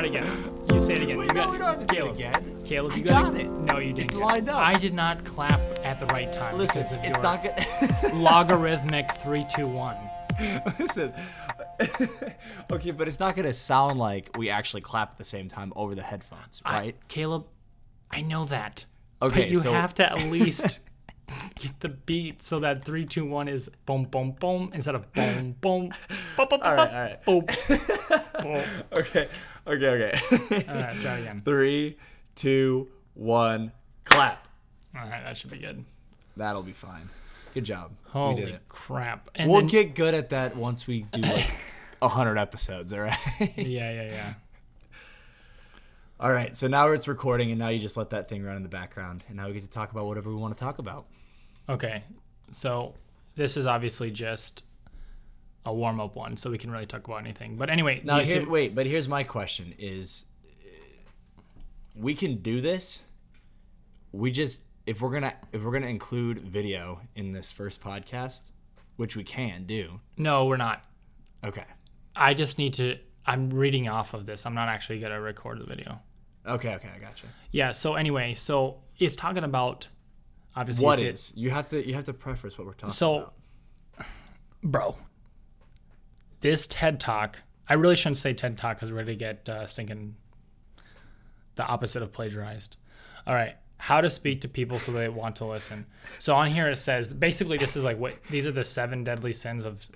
try it again. You say it again. Wait, you no, got, we don't have to do it Caleb, again. Caleb, you I got, got it. No, you didn't. It's lined up. I did not clap at the right time. Listen, because of it's your not gonna. logarithmic three, two, one. Listen. okay, but it's not gonna sound like we actually clap at the same time over the headphones, I- right? Caleb, I know that. Okay, but you so- have to at least get the beat so that three, two, one is boom, boom, boom instead of boom, boom, boom, boom, All right, all right. boom, boom. Okay, okay, okay. All right, try it again. Three, two, one, clap. All right, that should be good. That'll be fine. Good job. we Holy did it. crap! And We'll then, get good at that once we do like a hundred episodes. All right. yeah, yeah, yeah. all right. So now it's recording, and now you just let that thing run in the background, and now we get to talk about whatever we want to talk about. Okay, so this is obviously just a warm up one, so we can really talk about anything. But anyway, Now here, wait, but here's my question: Is we can do this? We just if we're gonna if we're gonna include video in this first podcast, which we can do. no, we're not. Okay. I just need to. I'm reading off of this. I'm not actually gonna record the video. Okay. Okay. I gotcha. Yeah. So anyway, so it's talking about obviously What you? You have to you have to preface what we're talking about. So- about. bro? This TED Talk. I really shouldn't say TED Talk because we're gonna get uh, stinking the opposite of plagiarized. All right. How to speak to people so they want to listen. So on here it says basically this is like what these are the seven deadly sins of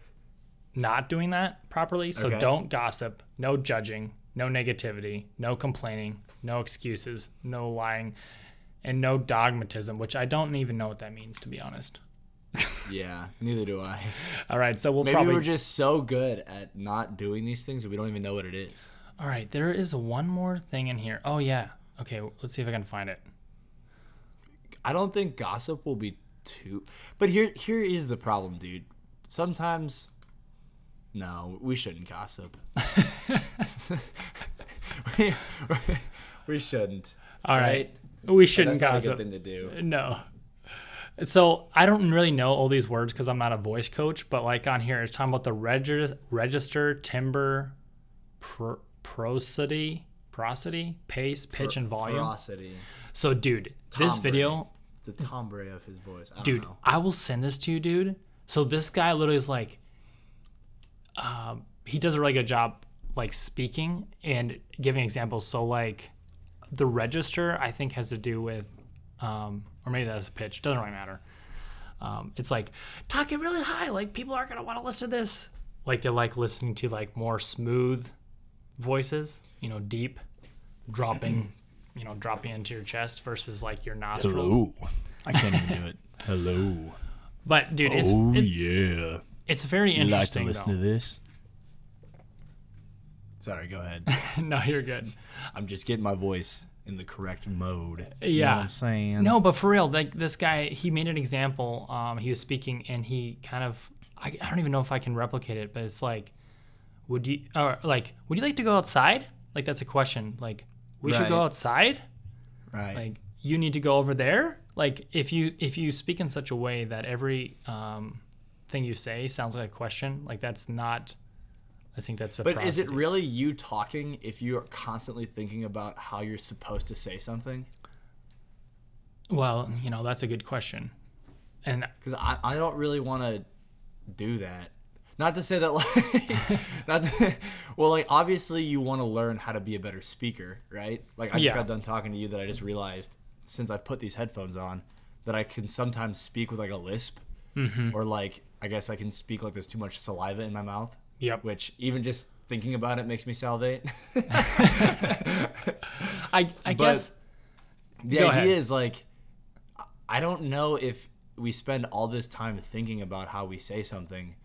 not doing that properly. So Okay. don't gossip, no judging, no negativity, no complaining, no excuses, no lying, and no dogmatism, which I don't even know what that means to be honest. Yeah. Neither do I. All right, so we'll Maybe probably we're just so good at not doing these things that we don't even know what it is. All right, there is one more thing in here. Oh yeah. Okay, let's see if I can find it. I don't think gossip will be too. But here, here is the problem, dude. Sometimes, no, we shouldn't gossip. we, we shouldn't. All right. right? We shouldn't That's not a good thing to do. No. So I don't really know all these words because I'm not a voice coach, but like on here, it's talking about the regi- register, timbre, pr- prosody, prosody, pace, pitch, and volume. Ferocity. So, dude, this video, It's a timbre of his voice. I dude, know. I will send this to you, dude. So this guy literally is like, um, he does a really good job like speaking and giving examples. So like, the register I think has to do with, um, or maybe that's a pitch. Doesn't really matter. Um, it's like talking really high, like people aren't gonna want to listen to this. Like they like listening to like more smooth voices, you know, deep, dropping, you know, dropping into your chest versus like your nostrils. Hello, I can't even do it. Hello. But dude, it's Oh it- yeah. It's very interesting. though. this? Sorry, go ahead. no, you're good. I'm just getting my voice in the correct mode. You know Yeah. what I'm saying? No, but for real, like this guy, he made an example. Um, he was speaking, and he kind of, I, I don't even know if I can replicate it, but it's like, would you, or like, would you like to go outside? Like that's a question. Like, we should go outside. Right. Like, you need to go over there. Like, if you if you speak in such a way that every um, thing you say sounds like a question, like that's not. I think that's. but is it really you talking if you are constantly thinking about how you're supposed to say something? Well, you know, that's a good question. And Because I, I don't really want to do that. Not to say that like, not to, well, like obviously you want to learn how to be a better speaker, right? Like I just Yeah. got done talking to you that I just realized since I've put these headphones on that I can sometimes speak with like a lisp, mm-hmm. or like I guess I can speak like there's too much saliva in my mouth. Yep. Which even just thinking about it makes me salivate. I I guess the idea ahead. is like I don't know if we spend all this time thinking about how we say something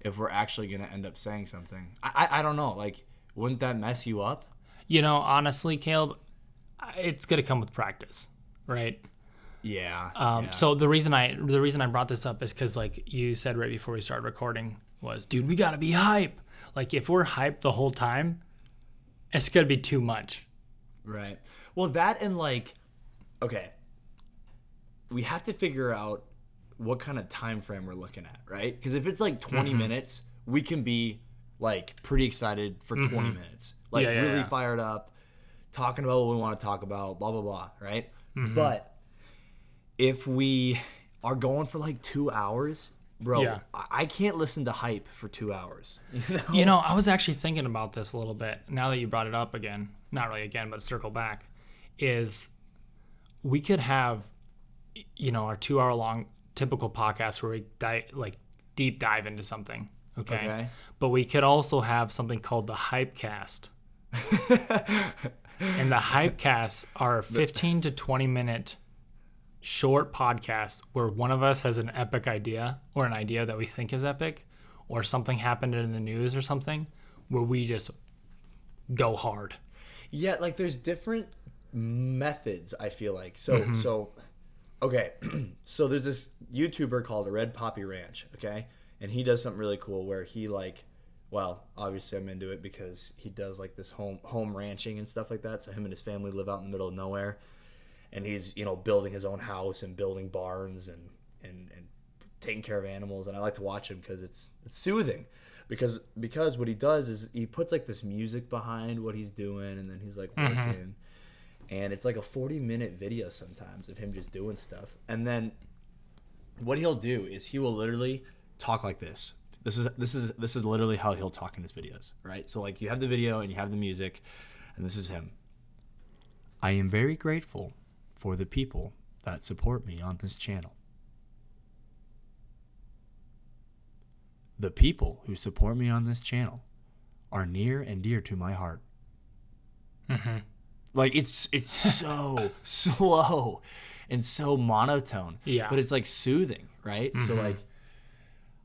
if we're actually going to end up saying something. I, I I don't know. Like, wouldn't that mess you up? you know honestly, Caleb, it's gonna come with practice, right? Yeah. Um, yeah. So the reason I the reason I brought this up is because like you said right before we started recording was, dude, we gotta be hype. Like if we're hyped the whole time, it's gonna be too much. Right. Well, that and like, okay, we have to figure out what kind of time frame we're looking at, right? Because if it's like 20 Mm-hmm. minutes, we can be like pretty excited for 20 minutes, like Mm-hmm. Yeah, yeah, really yeah. fired up, talking about what we want to talk about, blah blah blah, right? Mm-hmm. But if we are going for like two hours, bro, Yeah. I, can't listen to hype for two hours. You know? You know, I was actually thinking about this a little bit now that you brought it up again. Not really again, but circle back. Is we could have, you know, our two hour long typical podcast where we di- like deep dive into something. Okay? Okay. But we could also have something called the hype cast. and the hype casts are 15 to 20 minute short podcasts where one of us has an epic idea or an idea that we think is epic or something happened in the news or something where we just go hard. Yeah, like there's different methods. I feel like so Mm-hmm. so. Okay, so there's this YouTuber called Red Poppy Ranch. Okay, and he does something really cool where he like, well, obviously I'm into it because he does like this home home ranching and stuff like that. So him and his family live out in the middle of nowhere, and he's you know building his own house and building barns and and and taking care of animals. And I like to watch him because it's it's soothing. Because because what he does is he puts like this music behind what he's doing, and then he's like mm-hmm. working. And it's like a 40 minute video sometimes of him just doing stuff. And then what he'll do is he will literally talk like this. This is this is this is literally how he'll talk in his videos right? So like you have the video and you have the music and this is him. I am very grateful for the people that support me on this channel the people who support me on this channel are near and dear to my heart mm-hmm. like it's it's so slow and so monotone. Yeah. But it's like soothing, right? So mm-hmm. like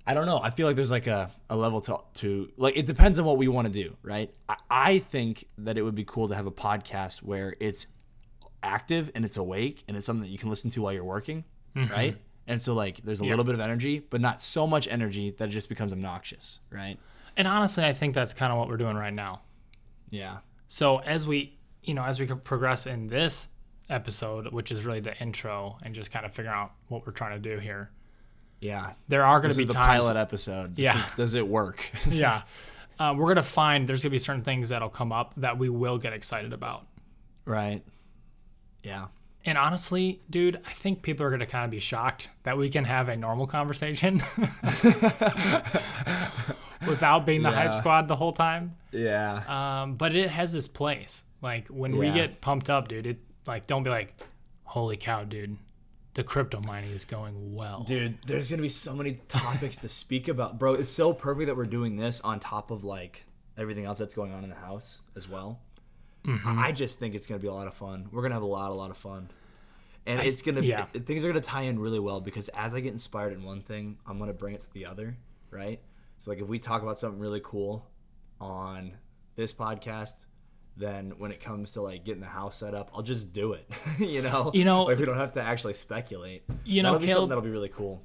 I don't know. I feel like there's like a, a level to to like it depends on what we want to do, right? I, I think that it would be cool to have a podcast where it's active and it's awake and it's something that you can listen to while you're working, right? And so like there's a little bit of energy, but not so much energy that it just becomes obnoxious, right? And honestly, I think that's kind of what we're doing right now. Yeah. So as we, you know, as we progress in this episode, which is really the intro and just kind of figuring out what we're trying to do here, Yeah. there are going to be the times. pilot episode. This Yeah. is- does it work? yeah. Uh, we're going to find there's going to be certain things that'll come up that we will get excited about. right. Yeah. And honestly, dude, I think people are going to kind of be shocked that we can have a normal conversation without being the hype squad the whole time. Yeah. Um, but it has this place. Like when we get pumped up, dude, it like don't be like, "Holy cow, dude, the crypto mining is going well." Dude, there's gonna be so many topics to speak about, bro. It's so perfect that we're doing this on top of like everything else that's going on in the house as well. Mm-hmm. I just think it's gonna be a lot of fun. We're gonna have a lot, a lot of fun, and it's gonna yeah. be, things are gonna tie in really well because as I get inspired in one thing, I'm gonna bring it to the other, right? So like if we talk about something really cool on this podcast. Then when it comes to like getting the house set up, I'll just do it. you know, You know- like we don't have to actually speculate. You know, that'll be Caleb- something that'll be really cool.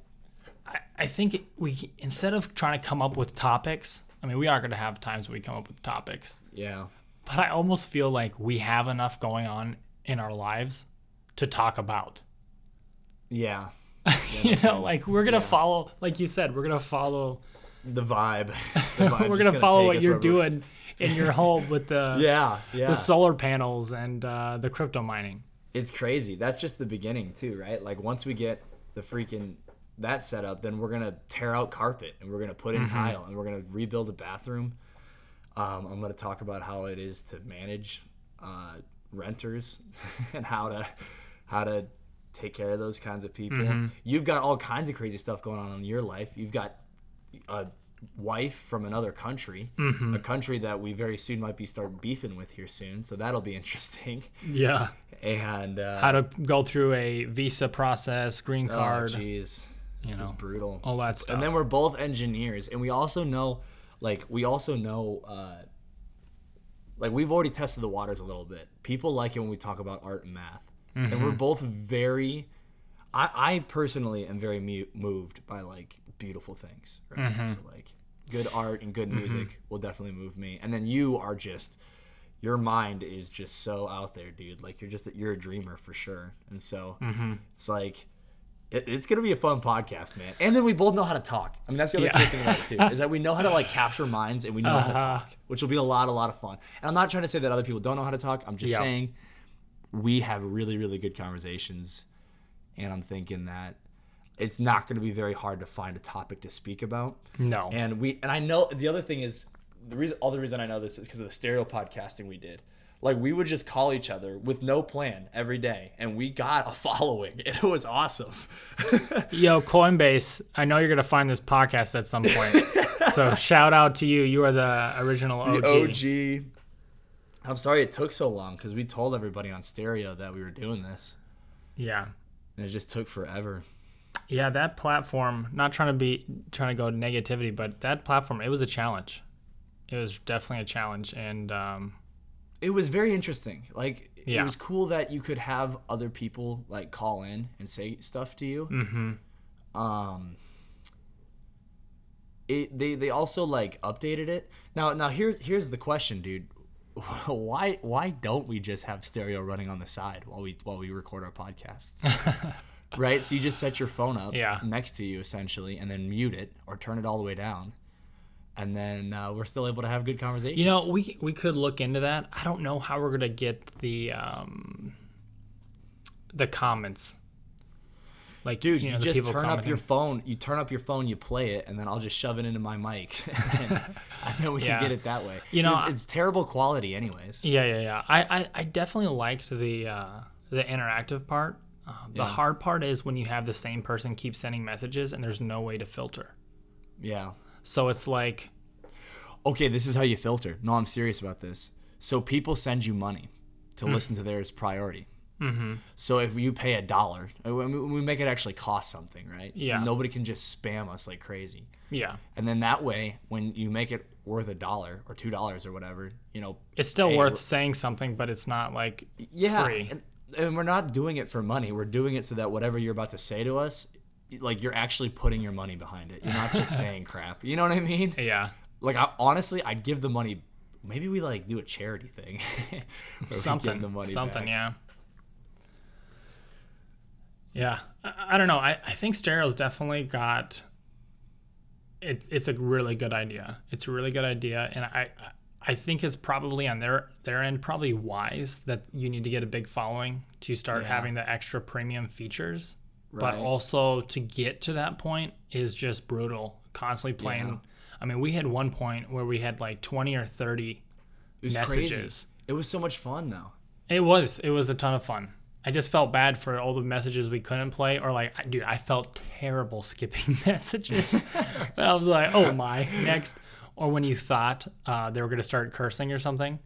I, I think we instead of trying to come up with topics, I mean, we are going to have times when we come up with topics, Yeah. But I almost feel like we have enough going on in our lives to talk about. Yeah. you know, like we're gonna Yeah. follow, like you said, we're gonna follow. The vibe. The we're gonna follow what you're doing in your home with the Yeah, yeah. the solar panels and uh, the crypto mining. it's crazy. That's just the beginning too, right? Like once we get the freaking that set up, then we're gonna tear out carpet and we're gonna put in Mm-hmm. tile and we're gonna rebuild a bathroom. Um, I'm gonna talk about how it is to manage uh, renters and how to how to take care of those kinds of people. Mm-hmm. You've got all kinds of crazy stuff going on in your life. You've got a wife from another country, Mm-hmm. a country that we very soon might be start beefing with here soon. So that'll be interesting. Yeah, And uh, how to go through a visa process, green oh, card, jeez, you it's know, brutal. all that stuff. And then we're both engineers, and we also know, like, we also know, uh, like, we've already tested the waters a little bit. People like it when we talk about art and math, and Mm-hmm. we're both very. I, I personally am very mu- moved by like beautiful things, right? Mm-hmm. So like, good art and good music will definitely move me. And then you are just, your mind is just so out there, dude. Like you're just you're a dreamer for sure. And so Mm-hmm. it's like It, it's gonna be a fun podcast, man. And then we both know how to talk. I mean, that's the other Yeah. cool thing about it too, is that we know how to like capture minds and we know how to Uh-huh. talk, which will be a lot, a lot of fun. And I'm not trying to say that other people don't know how to talk. I'm just Yeah. saying we have really, really good conversations, and I'm thinking that it's not going to be very hard to find a topic to speak about. No. And we and I know the other thing is the reason all the reason I know this is because of the stereo podcasting we did. Like we would just call each other with no plan every day, and we got a following. It was awesome. Yo, Coinbase, I know you're going to find this podcast at some point. so shout out to you. You are the original OG. OG. I'm sorry it took so long because we told everybody on stereo that we were doing this, Yeah. and it just took forever. Yeah, that platform, not trying to be trying to go negativity, but that platform, it was a challenge. It was definitely a challenge. And um, It was very interesting. Like it was cool that you could have other people like call in and say stuff to you. Mm-hmm. Um. It, they they also like updated it now now here's here's the question dude why why don't we just have stereo running on the side while we while we record our podcasts right so you just set your phone up Yeah. next to you essentially and then mute it or turn it all the way down and then uh, we're still able to have good conversations you know, we we could look into that. I don't know how we're gonna get the um, the comments. Like, Dude, you, you, know, the just turn up your phone. You turn up your phone, you play it, and then I'll just shove it into my mic, and, and then we Yeah. can get it that way. You know, it's, it's terrible quality, anyways. Yeah, yeah, yeah. I, I, I definitely liked the uh, the interactive part. Uh, the Yeah. hard part is when you have the same person keep sending messages and there's no way to filter. Yeah. So it's like, Okay, this is how you filter. No, I'm serious about this. So people send you money to Hmm. listen to theirs priority. Mm-hmm. So if you pay a dollar, uh, we make it actually cost something, right? So Yeah. Nobody can just spam us like crazy. yeah, And then that way, when you make it worth a dollar or two dollars or whatever, you know, it's still worth saying something, but it's not like yeah free. And, and we're not doing it for money we're doing it so that whatever you're about to say to us like you're actually putting your money behind it you're not just saying crap you know what i mean yeah, like I, honestly i'd give the money maybe we like do a charity thing where we give something, the money something, back. yeah. Yeah, I, I don't know. I, I think stereo's definitely got. It, it's a really good idea. It's a really good idea, and I I think it's probably on their their end probably wise that you need to get a big following to start Yeah. having the extra premium features. But also to get to that point is just brutal. Constantly playing. Yeah. I mean, we had one point where we had like twenty or thirty it was messages. crazy it was so much fun though It was. It was a ton of fun. I just felt bad for all the messages we couldn't play, or like, dude, I felt terrible skipping messages. I was like, oh my, next. Or when you thought uh, they were gonna start cursing or something,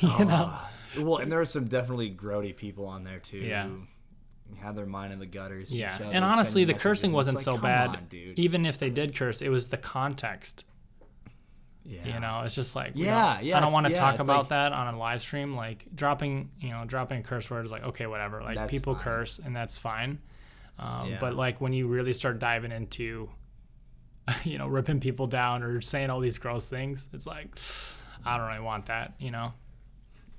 you know? well and there were some definitely grody people on there too Yeah. Who had their mind in the gutters Yeah. so and honestly, the cursing wasn't and it's so bad. on, dude. Even if they did curse, it was the context. yeah. You know, it's just like, Yeah, yeah, I don't want to yeah, talk about like- that on a live stream. Like dropping, you know, dropping a curse word is like, okay, whatever. Like people fine. curse, and that's fine. Um, Yeah. But like when you really start diving into, you know, ripping people down or saying all these gross things, it's like, I don't really want that. You know.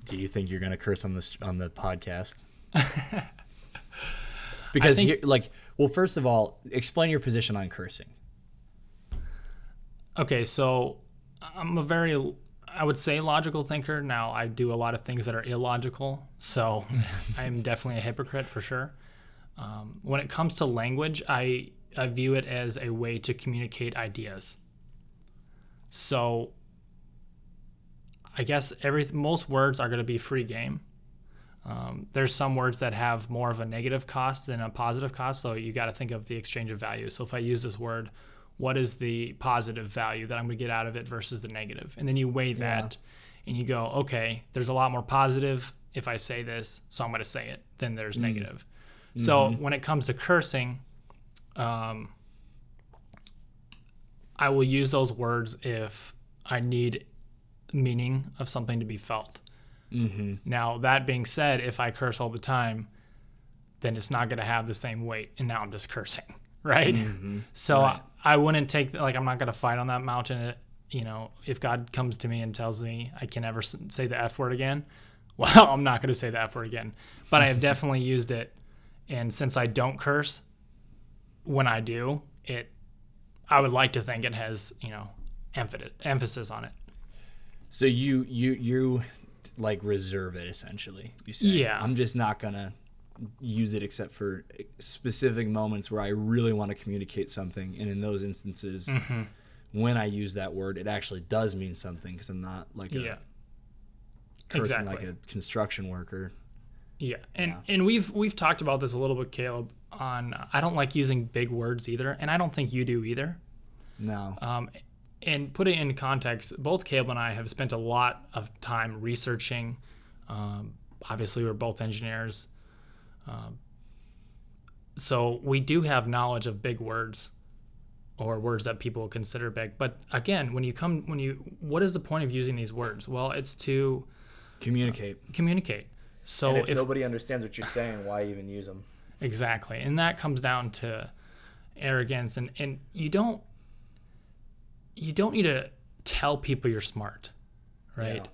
Do you think you're gonna curse on this on the podcast? because think- here, like, well, first of all, explain your position on cursing. Okay, so I'm a very, I would say, logical thinker. Now, I do a lot of things that are illogical, so I'm definitely a hypocrite for sure. Um, when it comes to language, I, I view it as a way to communicate ideas. So, I guess every most words are going to be free game. Um, there's some words that have more of a negative cost than a positive cost, so you got to think of the exchange of value. So if I use this word, what is the positive value that I'm going to get out of it versus the negative? And then you weigh that and you go, okay, there's a lot more positive if I say this, so I'm going to say it, than there's negative. So when it comes to cursing, um, I will use those words if I need meaning of something to be felt. Mm-hmm. Now, that being said, if I curse all the time, then it's not going to have the same weight. And now I'm just cursing, right? So Right. I wouldn't take, like, I'm not going to fight on that mountain. uh, You know, if God comes to me and tells me I can never say the F word again, well, I'm not going to say the F word again. But I have definitely used it. And since I don't curse, when I do, it I would like to think it has, you know, emphasis on it. So you you you like reserve it essentially. You say, Yeah. I'm just not gonna use it except for specific moments where I really want to communicate something, and in those instances, Mm-hmm. when I use that word, it actually does mean something because I'm not like a Yeah. cursing Exactly. like a construction worker. Yeah, and Yeah. and we've we've talked about this a little bit, Caleb. On I don't like using big words either, and I don't think you do either. No, Um, and put it in context, both Caleb and I have spent a lot of time researching. Um, obviously, we're both engineers, um, so we do have knowledge of big words or words that people consider big. But again, when you come, when you, what is the point of using these words? Well, it's to communicate. communicate. So if, if nobody understands what you're saying, why even use them? Exactly. And that comes down to arrogance and, and you don't you don't need to tell people you're smart, right?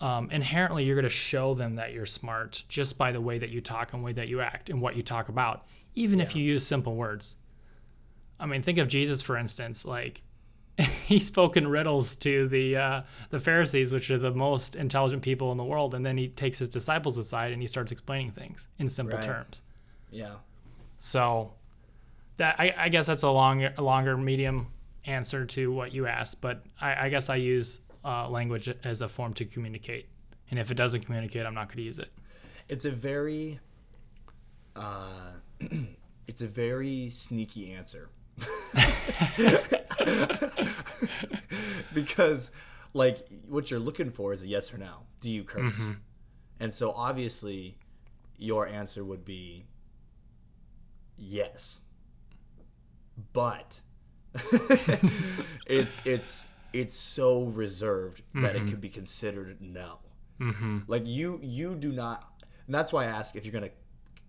Um, inherently you're going to show them that you're smart just by the way that you talk and way that you act and what you talk about, even if you use simple words. I mean, think of Jesus for instance, like he spoke in riddles to the uh, the Pharisees, which are the most intelligent people in the world, and then he takes his disciples aside and he starts explaining things in simple Right. terms. Yeah. So that I, I guess that's a longer, a longer medium answer to what you asked, but I, I guess I use uh, language as a form to communicate, and if it doesn't communicate, I'm not going to use it. It's a very, uh, it's a very sneaky answer. because, like, what you're looking for is a yes or no. Do you curse? And so, obviously, your answer would be yes. But it's it's it's so reserved that it mm-hmm. could be considered no. Mm-hmm. Like you you do not and that's why I ask if you're gonna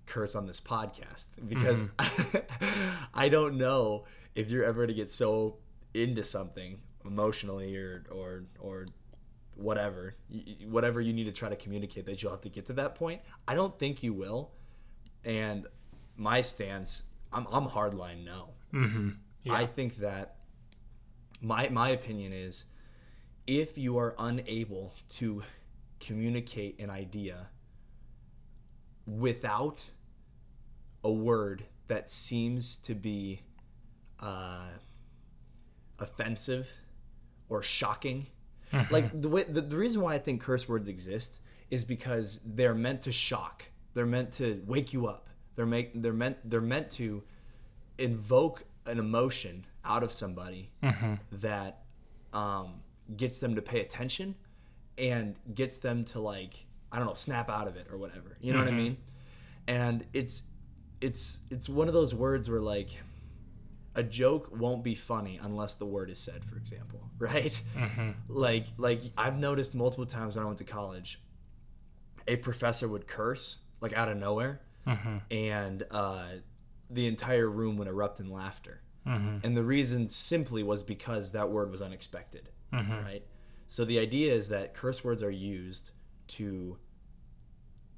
curse on this podcast because mm-hmm. I don't know if you're ever gonna get so into something emotionally or or or whatever whatever you need to try to communicate that you'll have to get to that point. I don't think you will. And my stance, I'm I'm hardline no. I think that my my opinion is if you are unable to communicate an idea without a word that seems to be uh, offensive or shocking like the way the, the reason why i think curse words exist is because they're meant to shock. They're meant to wake you up. They're make they're meant they're meant to invoke an emotion out of somebody that um, gets them to pay attention and gets them to like I don't know snap out of it or whatever. You know what I mean? And it's it's it's one of those words where like a joke won't be funny unless the word is said, for example, right? Like like I've noticed multiple times when I went to college, a professor would curse like out of nowhere, and uh, the entire room would erupt in laughter. Mm-hmm. And the reason simply was because that word was unexpected, mm-hmm. right? So the idea is that curse words are used to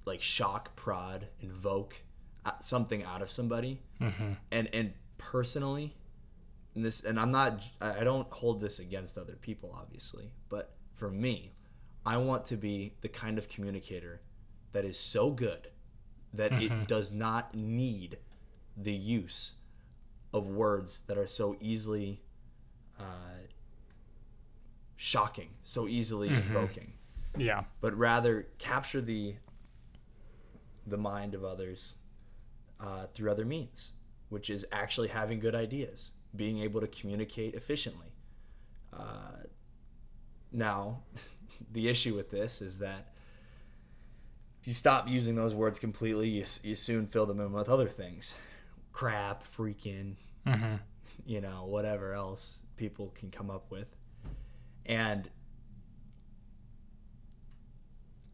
like shock, prod, invoke uh, something out of somebody, mm-hmm. and and personally, and this and I'm not I I don't hold this against other people obviously, but for me, I want to be the kind of communicator that is so good that it does not need the use of words that are so easily uh, shocking, so easily invoking, Yeah. but rather capture the the mind of others uh, through other means, which is actually having good ideas, being able to communicate efficiently. Uh, now, the issue with this is that if you stop using those words completely, you, you soon fill them in with other things crap, freaking, you know, whatever else people can come up with. And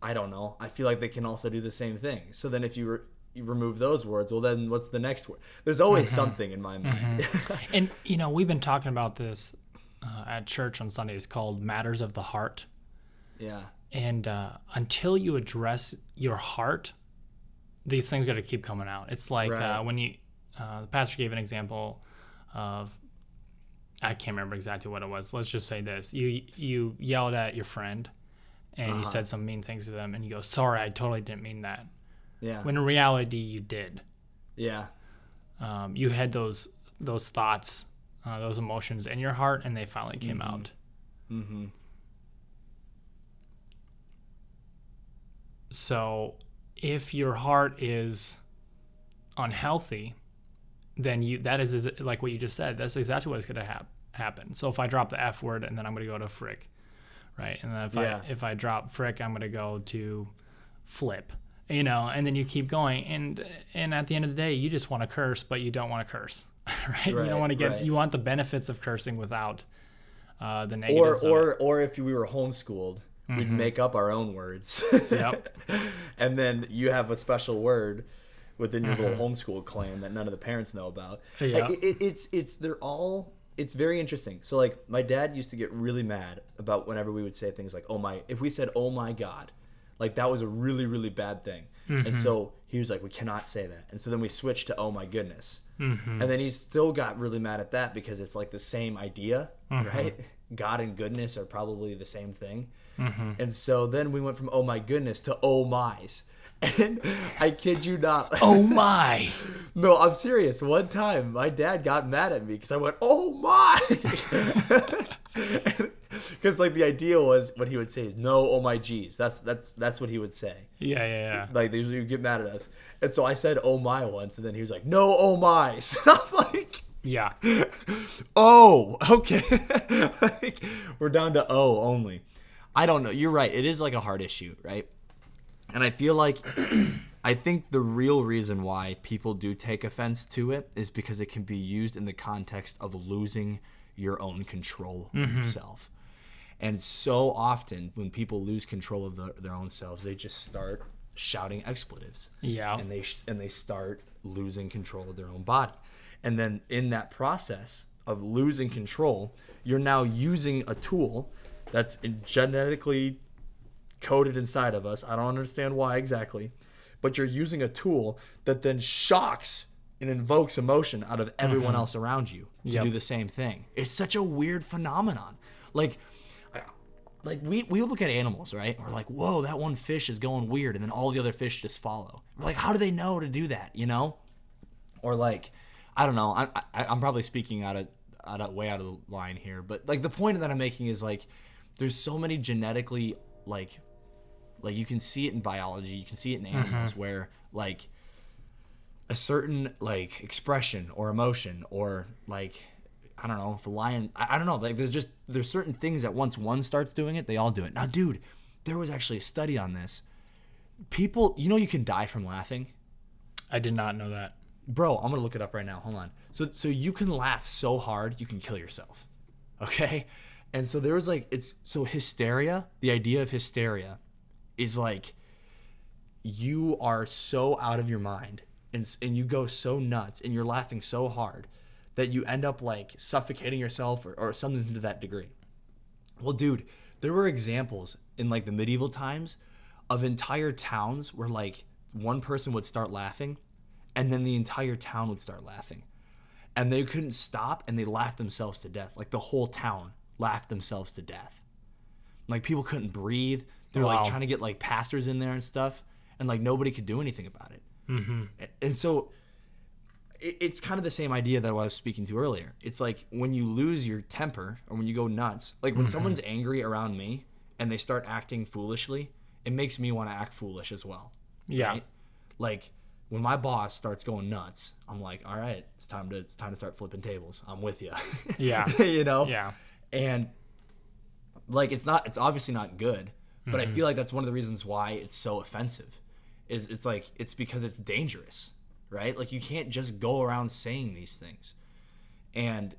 I don't know. I feel like they can also do the same thing. So then if you, you remove those words, well, then what's the next word? There's always something in my mind. And you know, we've been talking about this uh, at church on Sundays called matters of the heart. yeah. And uh, until you address your heart, these things got to keep coming out. It's like Right. uh, when you uh, the pastor gave an example of I can't remember exactly what it was. Let's just say this: you you yelled at your friend, and you said some mean things to them, and you go, "Sorry, I totally didn't mean that." Yeah. When in reality, you did. yeah. Um, you had those those thoughts, uh, those emotions in your heart, and they finally came out. Mm-hmm. So, if your heart is unhealthy, then you that is is- like what you just said. That's exactly what is going to hap- happen. So if I drop the F word and then I'm going to go to frick, right? And then if Yeah. I if I drop frick, I'm going to go to flip, you know. And then you keep going, and and at the end of the day, you just want to curse, but you don't want to curse, right? You don't want to get right. you want the benefits of cursing without uh, the Or negatives. it. or or if we were homeschooled, we'd make up our own words. Yep. and then you have a special word within your little mm-hmm. homeschool clan that none of the parents know about. Yeah. It, it- it's it's they're all it's very interesting. So like my dad used to get really mad about whenever we would say things like oh my if we said oh my god like that was a really really bad thing. And so mm-hmm. he was like we cannot say that. And so then we switched to oh my goodness. Mm-hmm. And then he still got really mad at that because it's like the same idea, right? God and goodness are probably the same thing. And so then we went from oh my goodness to oh my's. And I kid you not. oh my! No, I'm serious. One time, my dad got mad at me because I went, "Oh my!" Because like the idea was what he would say is no, oh my geez. That's that's that's what he would say. Yeah, yeah, yeah. Like they would get mad at us, and so I said oh my once, and then he was like, no, oh my's. I'm like, Yeah. oh, okay. like, we're down to O only. I don't know. You're right. It is like a hard issue, right? And I feel like I think the real reason why people do take offense to it is because it can be used in the context of losing your own control of mm-hmm. yourself. And so often, when people lose control of the, their own selves, they just start shouting expletives Yeah. and they sh- and they start losing control of their own body. And then in that process of losing control, you're now using a tool that's genetically coded inside of us. I don't understand why exactly, but you're using a tool that then shocks and invokes emotion out of everyone mm-hmm. else around you to Yep. do the same thing. It's such a weird phenomenon. Like like we, we look at animals, right? We're like, whoa, that one fish is going weird, and then all the other fish just follow. We're like, how do they know to do that? You know? Or like, I don't know. I, I I'm probably speaking out of out of way out of line here, but like the point that I'm making is like, there's so many genetically like, like you can see it in biology, you can see it in mm-hmm. animals where like a certain like expression or emotion or like I don't know if a lion I, I don't know like there's just there's certain things that once one starts doing it they all do it. Now dude there was actually a study on this. People you know you can die from laughing? I did not know that. bro i'm gonna look it up right now hold on. So so you can laugh so hard you can kill yourself okay? And so there was like it's so hysteria the idea of hysteria is like you are so out of your mind and, and you go so nuts and you're laughing so hard that you end up like suffocating yourself or, or something to that degree. Well dude there were examples in like the medieval times of entire towns where like one person would start laughing and then the entire town would start laughing. And they couldn't stop and they laughed themselves to death. Like the whole town laughed themselves to death. Like people couldn't breathe they're Wow. like trying to get like pastors in there and stuff and like nobody could do anything about it mm-hmm. and so it- it's kind of the same idea that I was speaking to earlier. It's like when you lose your temper or when you go nuts, like when someone's angry around me and they start acting foolishly, it makes me want to act foolish as well. Yeah. Like when my boss starts going nuts, I'm like, all right, it's time to it's time to start flipping tables. I'm with you. Yeah. you know. Yeah. And like it's not it's obviously not good, but I mm-hmm. feel like that's one of the reasons why it's so offensive. Is it's like it's because it's dangerous, right? Like you can't just go around saying these things. And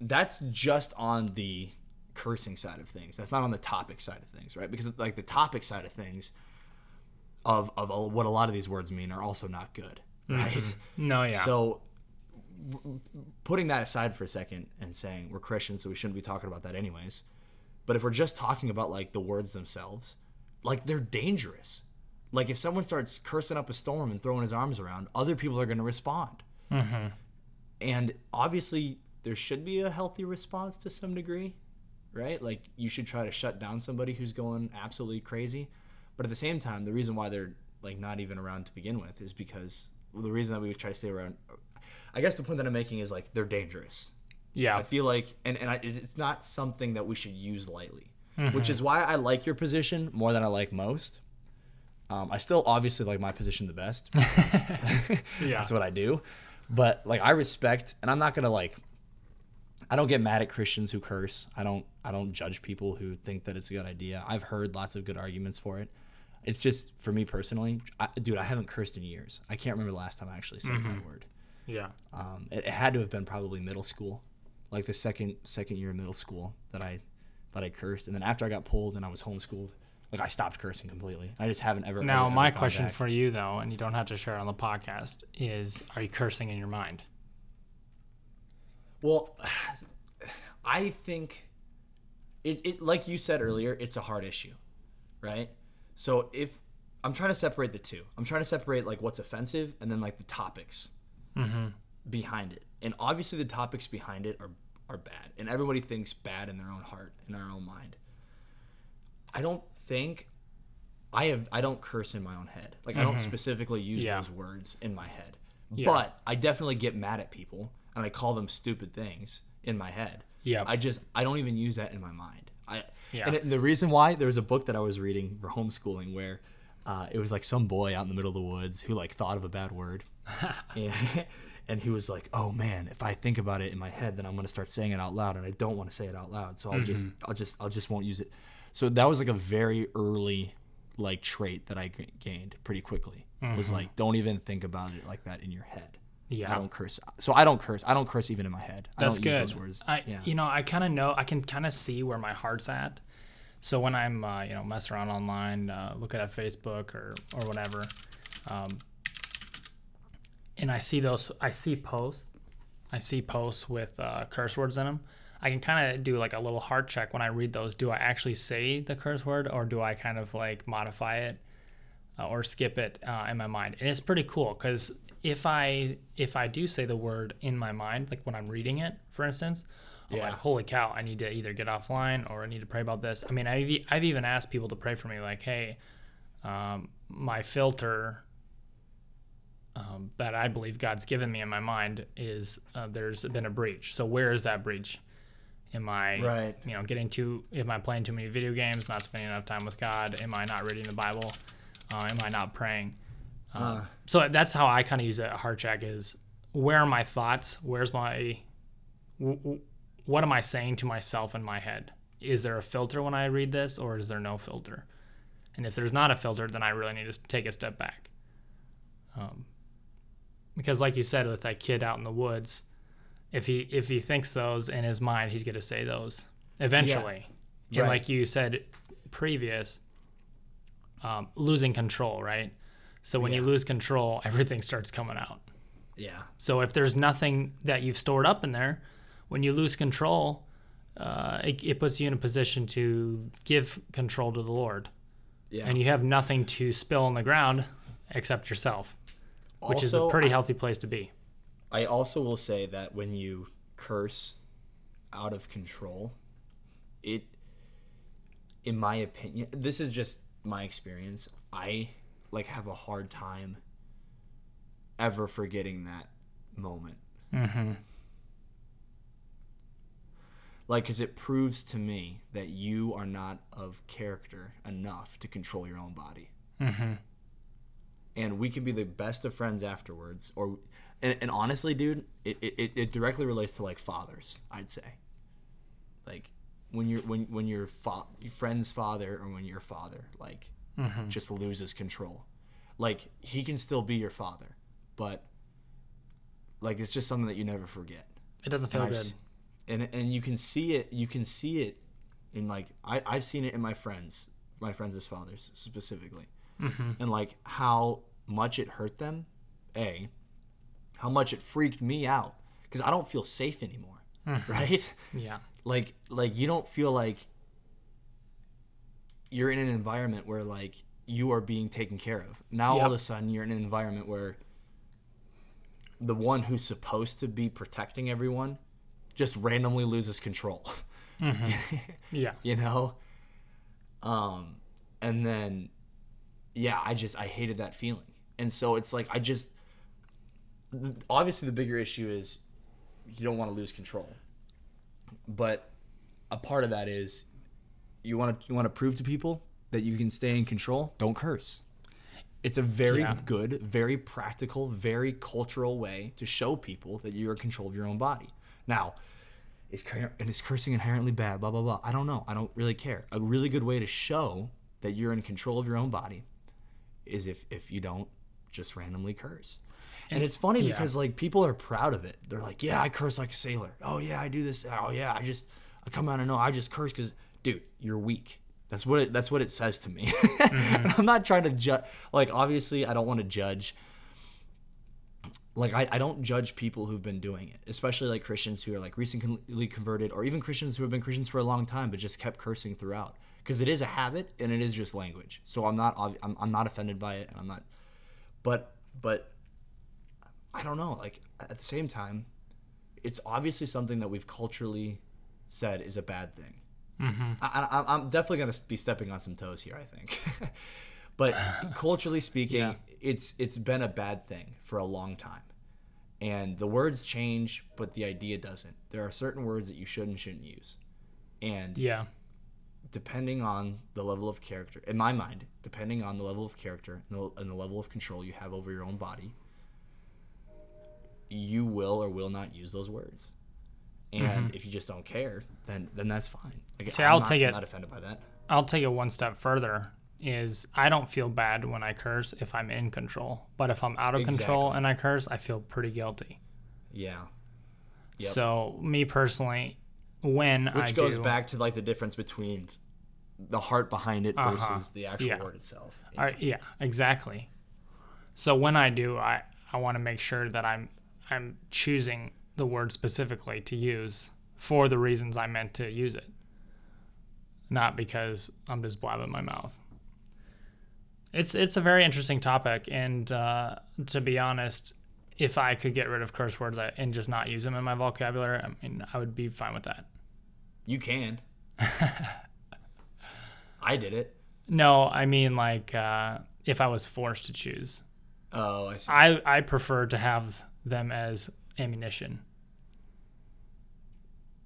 that's just on the cursing side of things. That's not on the topic side of things, right? Because like the topic side of things of of a- what a lot of these words mean are also not good, right? Mm-hmm. No, yeah. So, putting that aside for a second and saying we're Christians, so we shouldn't be talking about that anyways. But if we're just talking about like the words themselves, like they're dangerous. Like if someone starts cursing up a storm and throwing his arms around, other people are going to respond. Mm-hmm. And obviously, there should be a healthy response to some degree, right? Like you should try to shut down somebody who's going absolutely crazy. But at the same time, the reason why they're like not even around to begin with is because well, the reason that we would try to stay around. I guess the point that I'm making is like they're dangerous. Yeah. I feel like, and, and I, it's not something that we should use lightly, which is why I like your position more than I like most. Um, I still obviously like my position the best. Yeah. That's what I do. But like I respect, and I'm not gonna like. I don't get mad at Christians who curse. I don't. I don't judge people who think that it's a good idea. I've heard lots of good arguments for it. It's just for me personally, I, dude. I haven't cursed in years. I can't remember the last time I actually said that word. yeah. Um, it, it had to have been probably middle school, like the second second year of middle school that I that I cursed, and then after I got pulled and I was homeschooled, like I stopped cursing completely. I just haven't ever. Now, ever, my ever question back. for you, though, and you don't have to share it on the podcast, is are you cursing in your mind? Well, I think it, it like you said earlier, it's a hard issue, right? So if I'm trying to separate the two, I'm trying to separate like what's offensive and then like the topics mm-hmm. behind it. And obviously the topics behind it are are bad, and everybody thinks bad in their own heart, in their own mind. I don't think I have I don't curse in my own head. Like I don't specifically use Yeah. those words in my head. Yeah. But I definitely get mad at people and I call them stupid things in my head. Yeah. I just I don't even use that in my mind. I Yeah. and, it- and the reason why there was a book that I was reading for homeschooling where uh, it was like some boy out in the middle of the woods who like thought of a bad word. and, and he was like, "Oh man, if I think about it in my head, then I'm going to start saying it out loud and I don't want to say it out loud. So I'll just I'll just I'll just won't use it." So that was like a very early like trait that I g- gained pretty quickly. Was like don't even think about it like that in your head. Yeah. I don't curse. So I don't curse. I don't curse even in my head. That's I don't good. use those words. I, yeah. you know, I kind of know, I can kind of see where my heart's at. So when I'm, uh, you know, mess around online, uh, looking at Facebook or or whatever, um, and I see those, I see posts, I see posts with uh, curse words in them. I can kind of do like a little heart check when I read those. Do I actually say the curse word, or do I kind of like modify it? uh, or skip it uh, in my mind and it's pretty cool because if i if i do say the word in my mind like when i'm reading it for instance i'm Yeah. like holy cow i need to either get offline or i need to pray about this i mean i've, I've even asked people to pray for me like hey um, my filter um, that i believe god's given me in my mind is uh, there's been a breach. So where is that breach? Am i Right. you know getting too am i playing too many video games not spending enough time with god? Am i not reading the bible? Uh, am i not praying? Uh, so that's how i kind of use a heart check is where are my thoughts? Where's my w- w- what am i saying to myself in my head? Is there a filter when i read this or is there no filter? And if there's not a filter then i really need to take a step back. Um, because like you said with that kid out in the woods if he if he thinks those in his mind he's going to say those eventually. And Right. like you said previous um, losing control right? So when you lose control everything starts coming out. Yeah. so if there's nothing that you've stored up in there when you lose control uh, it, it puts you in a position to give control to the lord. Yeah. and you have nothing to spill on the ground except yourself which is a pretty I- healthy place to be I also will say that when you curse out of control, it, in my opinion, this is just my experience. I like have a hard time ever forgetting that moment. mm-hmm. Like, because it proves to me that you are not of character enough to control your own body. Mm-hmm. And we can be the best of friends afterwards or and, and honestly dude it, it, it directly relates to like fathers i'd say. Like when you're when when your fa- your friend's father or when your father like mm-hmm. just loses control. Like he can still be your father but like it's just something that you never forget. It doesn't feel and good. and and you can see it you can see it in like I, i've seen it in my friends my friends' fathers specifically. Mm-hmm. And like how much it hurt them a how much it freaked me out because i don't feel safe anymore right? Yeah. Like like you don't feel like you're in an environment where like you are being taken care of. Now all of a sudden you're in an environment where the one who's supposed to be protecting everyone just randomly loses control. Yeah. you know? Um and then yeah i just i hated that feeling and so it's like i just obviously the bigger issue is you don't want to lose control. But a part of that is you want to you want to prove to people that you can stay in control don't curse. It's a very Yeah. good very practical very cultural way to show people that you're in control of your own body. Now is and is cursing inherently bad blah blah blah. I don't know. I don't really care. A really good way to show that you're in control of your own body is if if you don't just randomly curse. And it's funny yeah. because like people are proud of it. They're like yeah i curse like a sailor. Oh yeah i do this. Oh yeah i just i come out and know i just curse because dude you're weak. That's what it that's what it says to me. Mm-hmm. And i'm not trying to judge like obviously i don't want to judge like I, I don't judge people who've been doing it especially like christians who are like recently converted or even christians who have been christians for a long time but just kept cursing throughout. Because it is a habit and it is just language. So i'm not I'm, I'm not offended by it and i'm not but but i don't know like at the same time it's obviously something that we've culturally said is a bad thing mm-hmm. I, I, I'm definitely going to be stepping on some toes here, I think. but culturally speaking, Yeah. it's it's been a bad thing for a long time. And the words change, but the idea doesn't. There are certain words that you should and shouldn't use. And Yeah. Depending on the level of character, in my mind, depending on the level of character and the, and the level of control you have over your own body, you will or will not use those words. And if you just don't care, then then that's fine. Like, Mm-hmm. See, I'm I'll not, take I'm it- not offended by that. I'll take it one step further. Is I don't feel bad when I curse if I'm in control, but if I'm out of control and I curse, I feel pretty guilty. Yeah. Yep. So me personally, when I Which goes do, back to like the difference between the heart behind it Uh-huh. versus the actual Yeah. word itself. I, yeah, exactly. So when I do, I I want to make sure that I'm I'm choosing the word specifically to use for the reasons I meant to use it, not because I'm just blabbing my mouth. It's it's a very interesting topic, and uh, to be honest, if I could get rid of curse words and just not use them in my vocabulary, I mean, I would be fine with that. You can. I did it. No, I mean like uh, if I was forced to choose. Oh, I see. I, I prefer to have them as ammunition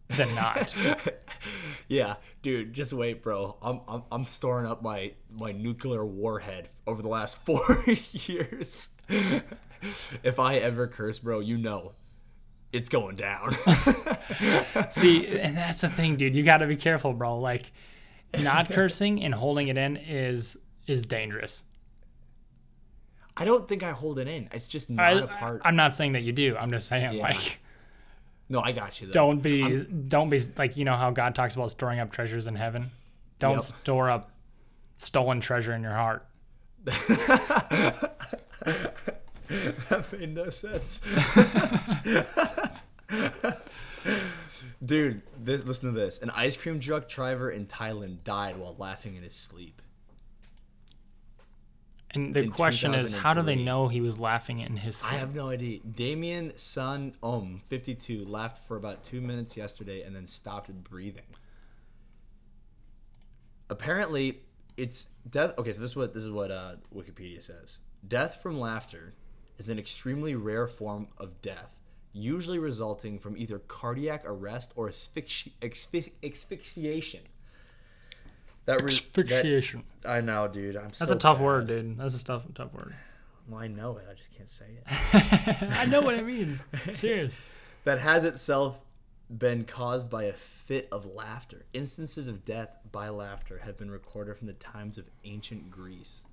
than not. Yeah, dude, just wait, bro. I'm, I'm I'm storing up my my nuclear warhead over the last four years. if I ever curse, bro, you know, it's going down. See, and that's the thing, dude. You got to be careful, bro. Like, not cursing and holding it in is is dangerous. I don't think I hold it in. It's just not I, a part. I'm not saying that you do. I'm just saying, Yeah. like, no, I got you. Though. don't be, don't be like, you know how God talks about storing up treasures in heaven. Don't Yep. store up stolen treasure in your heart. That made no sense. Dude, this, listen to this. An ice cream truck driver in Thailand died while laughing in his sleep. And the In question is, how do they know he was laughing in his I have no idea. Damien Sun Om, 52, laughed for about two minutes yesterday and then stopped breathing. Apparently, it's death. Okay, so this is what this is what uh, Wikipedia says. Death from laughter is an extremely rare form of death, usually resulting from either cardiac arrest or asphyxi- asphy- asphyxiation. That, re- that Asphyxiation. I know, dude. I'm That's a tough word, dude. That's a tough, tough word. Well, I know it. I just can't say it. I know what it means. Serious. that has itself been caused by a fit of laughter. Instances of death by laughter have been recorded from the times of ancient Greece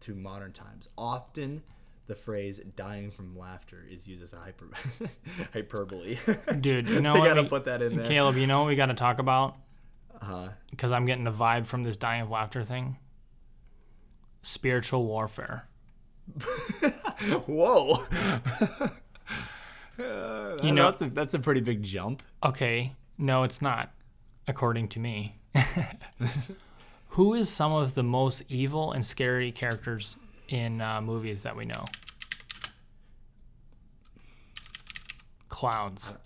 to modern times. Often, the phrase "dying from laughter" is used as a hyper hyperbole. Dude, you know I what? gotta we- put that in there. Caleb, you know what we got to talk about? Uh, huh. Because I'm getting the vibe from this dying of laughter thing. Spiritual warfare. whoa! You know, that's a, that's a pretty big jump. okay, no, it's not, according to me. Who is some of the most evil and scary characters in uh, movies that we know? clowns.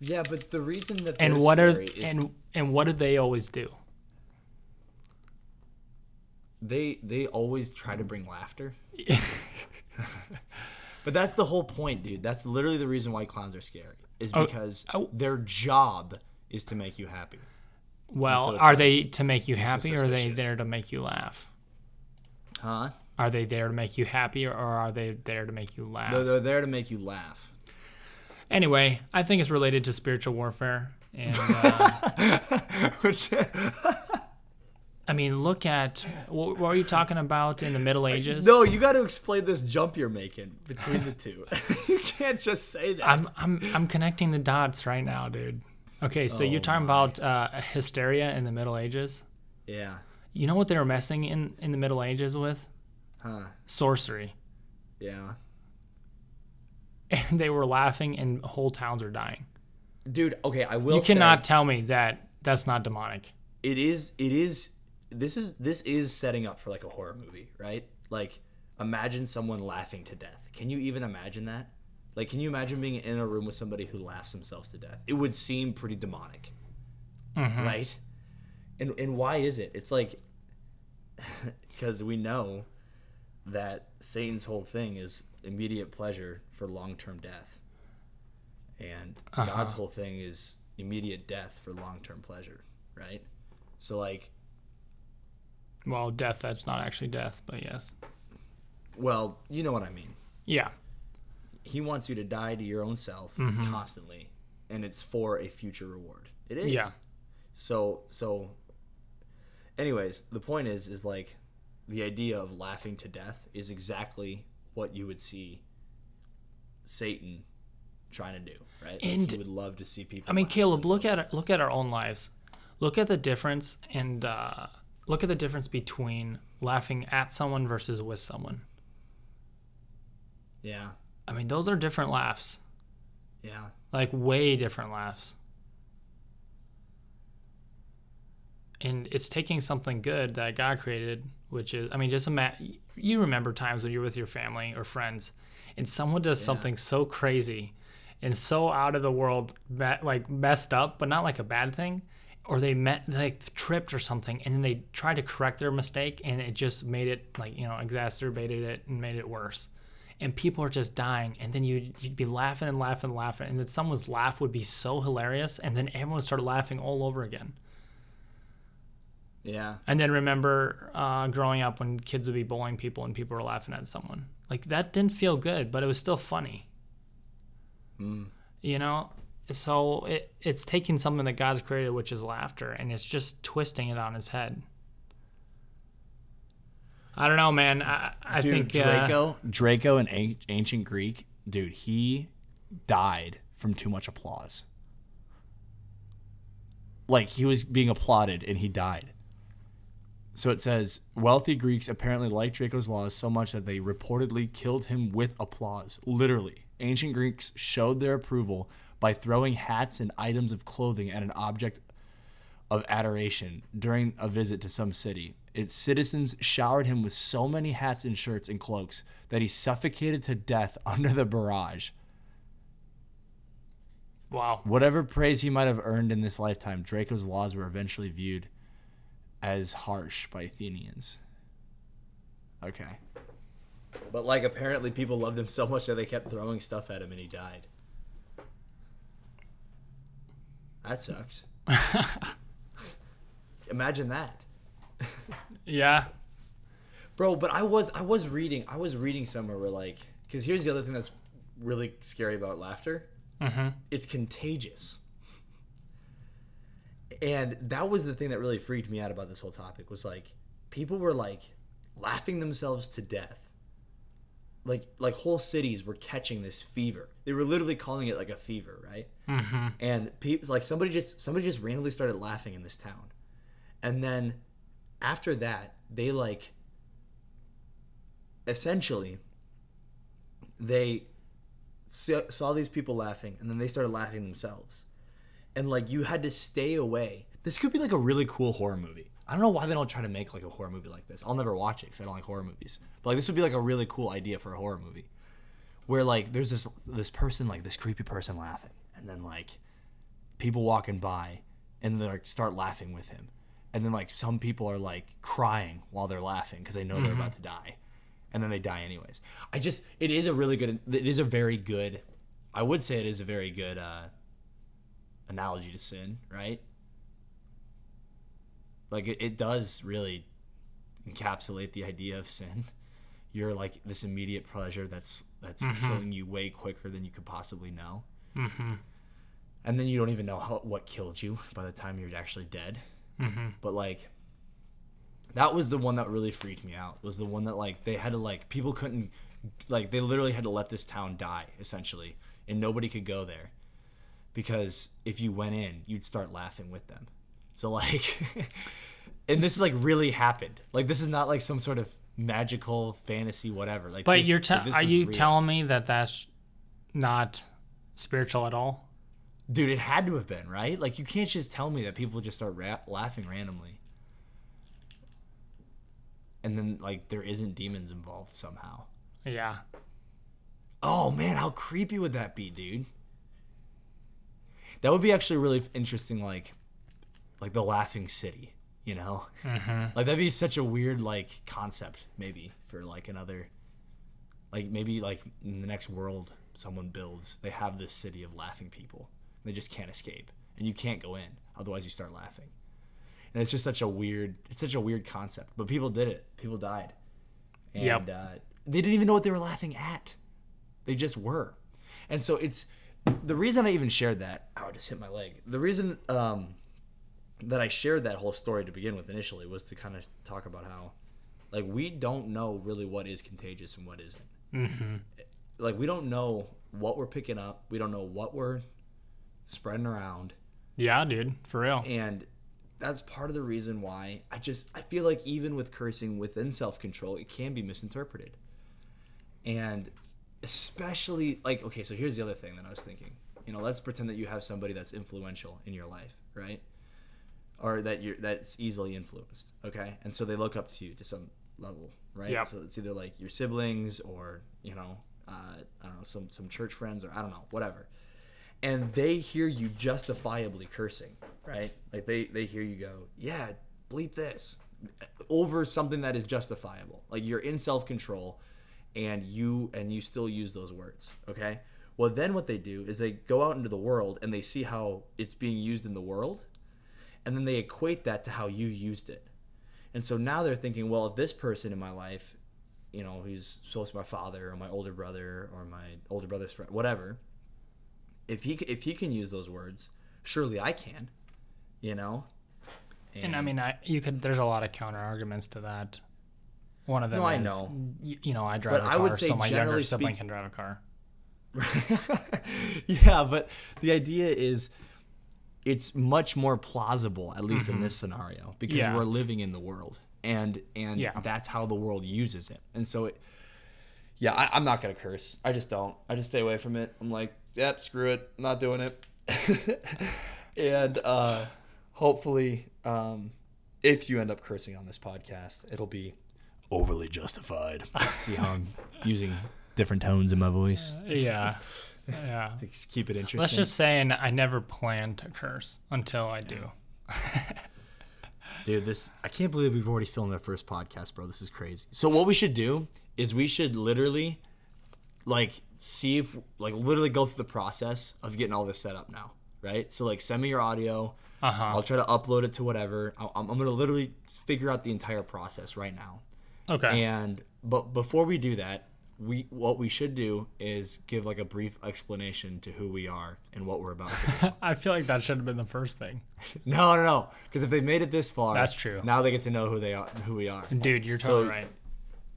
Yeah, but the reason that And what are is and and what do they always do? they they always try to bring laughter. but that's the whole point, dude. That's literally the reason why clowns are scary. Is Oh, because oh. their job is to make you happy. Well, so are like- they to make you happy or are they there to make you laugh? Huh? Are they there to make you happy or are they there to make you laugh? They're, they're there to make you laugh. Anyway, I think it's related to spiritual warfare. And uh, Which I mean, look at what, what were you talking about in the Middle Ages? No, you got to explain this jump you're making between the two. you can't just say that. I'm I'm I'm connecting the dots right now, dude. Okay, so you're Oh talking about uh, hysteria in the Middle Ages. yeah. You know what they were messing in in the Middle Ages with? Huh. Sorcery. Yeah. And they were laughing, and whole towns are dying. Dude, okay, I will You cannot say tell me that that's not demonic. it is it is this is this is setting up for like a horror movie, right? Like imagine someone laughing to death. Can you even imagine that? Like can you imagine being in a room with somebody who laughs themselves to death? It would seem pretty demonic. Mm-hmm. Right? And and why is it? It's like because we know that Satan's whole thing is immediate pleasure for long-term death. And uh-huh. God's whole thing is immediate death for long-term pleasure, right? So like Well, death, that's not actually death, but yes. well, you know what I mean. Yeah. He wants you to die to your own self mm-hmm. constantly, and it's for a future reward. It is. Yeah. So so anyways, the point is is like the idea of laughing to death is exactly what you would see Satan trying to do, right? Like, And- he would love to see people I mean, Caleb, look at it, look at our own lives. Look at the difference and uh, look at the difference between laughing at someone versus with someone. Yeah. I mean, those are different laughs, Yeah. like way different laughs. And it's taking something good that God created, which is, I mean, just imagine, you remember times when you're with your family or friends and someone does something so crazy and so out of the world, like messed up, but not like a bad thing, or they met like tripped or something, and then they tried to correct their mistake, and it just made it like you know exacerbated it and made it worse. And people are just dying, and then you you'd be laughing and laughing and laughing, and then someone's laugh would be so hilarious, and then everyone started laughing all over again. Yeah. And then remember uh, growing up when kids would be bullying people and people were laughing at someone. Like that didn't feel good, but it was still funny. You know? So it, it's taking something that God's created, which is laughter, and it's just twisting it on his head. I don't know, man. I, I Dude, think uh, Draco, Draco in an- ancient Greek, dude, he died from too much applause. Like he was being applauded and he died. So it says wealthy Greeks apparently liked Draco's laws so much that they reportedly killed him with applause. Literally, ancient Greeks showed their approval by throwing hats and items of clothing at an object of adoration during a visit to some city. Its citizens showered him with so many hats and shirts and cloaks that he suffocated to death under the barrage. wow. Whatever praise he might have earned in this lifetime, Draco's laws were eventually viewed as harsh by Athenians. Okay. But like apparently people loved him so much that they kept throwing stuff at him and he died. That sucks. Imagine that. Yeah. Bro, but I was I was reading I was reading somewhere where like cuz here's the other thing that's really scary about laughter. Mm-hmm. It's contagious. And that was the thing that really freaked me out about this whole topic was like people were like laughing themselves to death. Like like whole cities were catching this fever. They were literally calling it like a fever, right? Mm-hmm. and people like somebody just somebody just randomly started laughing in this town and then after that they like essentially they saw saw these people laughing and then they started laughing themselves and like you had to stay away. This could be like a really cool horror movie. I don't know why they don't try to make like a horror movie like this. I'll never watch it because i don't like horror movies. But like this would be like a really cool idea for a horror movie where like there's this this person like this creepy person laughing, and then like people walking by, and they like start laughing with him, and then like some people are like crying while they're laughing because they know they're about to die, and then they die anyways. I just it is a really good it is a very good, I would say it is a very good uh, analogy to sin, right? Like it, it does really encapsulate the idea of sin. You're like this immediate pleasure that's that's killing you way quicker than you could possibly know, Mm-hmm. and then you don't even know how, what killed you by the time you're actually dead. Mm-hmm. But like, that was the one that really freaked me out. Was the one that like they had to like people couldn't like they literally had to let this town die essentially, and nobody could go there because if you went in, you'd start laughing with them. So like, and this is like really happened. Like this is not like some sort of magical fantasy whatever. Like, But this- you're te- this are you real. telling me that that's not spiritual at all? dude? It had to have been right. Like you can't just tell me that people just start ra- laughing randomly, and then like there isn't demons involved somehow. Yeah. Oh man, how creepy would that be, dude? That would be actually really interesting, like, like the laughing city, you know? Mm-hmm. Like that'd be such a weird like concept, maybe for like another, like maybe like in the next world someone builds, they have this city of laughing people, they just can't escape, and you can't go in, otherwise you start laughing, and it's just such a weird, it's such a weird concept, but people did it, people died, and Yep. uh, they didn't even know what they were laughing at, they just were, and so it's the reason I even shared that. Oh, I just hit my leg. The reason um, that I shared that whole story to begin with initially was to kind of talk about how, like, we don't know really what is contagious and what isn't. Mm-hmm. Like, we don't know what we're picking up. We don't know what we're spreading around, Yeah, dude, for real. and that's part of the reason why I just I feel like even with cursing within self control, it can be misinterpreted, and especially like okay, so here's the other thing that I was thinking. You know, let's pretend that you have somebody that's influential in your life, right? Or that you're that's easily influenced, okay? And so they look up to you to some level, right? Yep. So it's either like your siblings or you know, uh, I don't know, some some church friends or I don't know, whatever and they hear you justifiably cursing, right? Like they they hear you go, "Yeah, bleep this," over something that is justifiable. Like you're in self control, and you and you still use those words, okay? Well, then what they do is they go out into the world and they see how it's being used in the world, and then they equate that to how you used it. And so now they're thinking, well, if this person in my life, you know, who's supposed to be my father or my older brother or my older brother's friend, whatever, if he if he can use those words, surely I can, you know. And I mean, I you could. There's a lot of counter arguments to that. One of them No, I know. you know, I drive But a I car, would say so my younger generally sibling speak- can drive a car. yeah, but the idea is it's much more plausible, at least in this scenario, because Mm-hmm. Yeah. we're living in the world, and and Yeah. that's how the world uses it, and so it. Yeah, I, I'm not gonna curse. I just don't. I just stay away from it. I'm like, yep, screw it. I'm not doing it. and uh, hopefully, um, if you end up cursing on this podcast, it'll be overly justified. See how I'm using different tones in my voice Yeah, yeah. to keep it interesting. Let's just say, I never plan to curse until I do. Dude, this I can't believe we've already filmed our first podcast, bro. This is crazy. So what we should do is we should literally like see if like literally go through the process of getting all this set up now, right? So like send me your audio. Uh huh. I'll try to upload it to whatever. I'm, I'm gonna literally figure out the entire process right now. Okay. And but before we do that, we what we should do is give like a brief explanation to who we are and what we're about to do. I feel like that should have been the first thing. no, no, no. Because if they made it this far, That's true. Now they get to know who they are, who we are. Dude, you're totally So- right.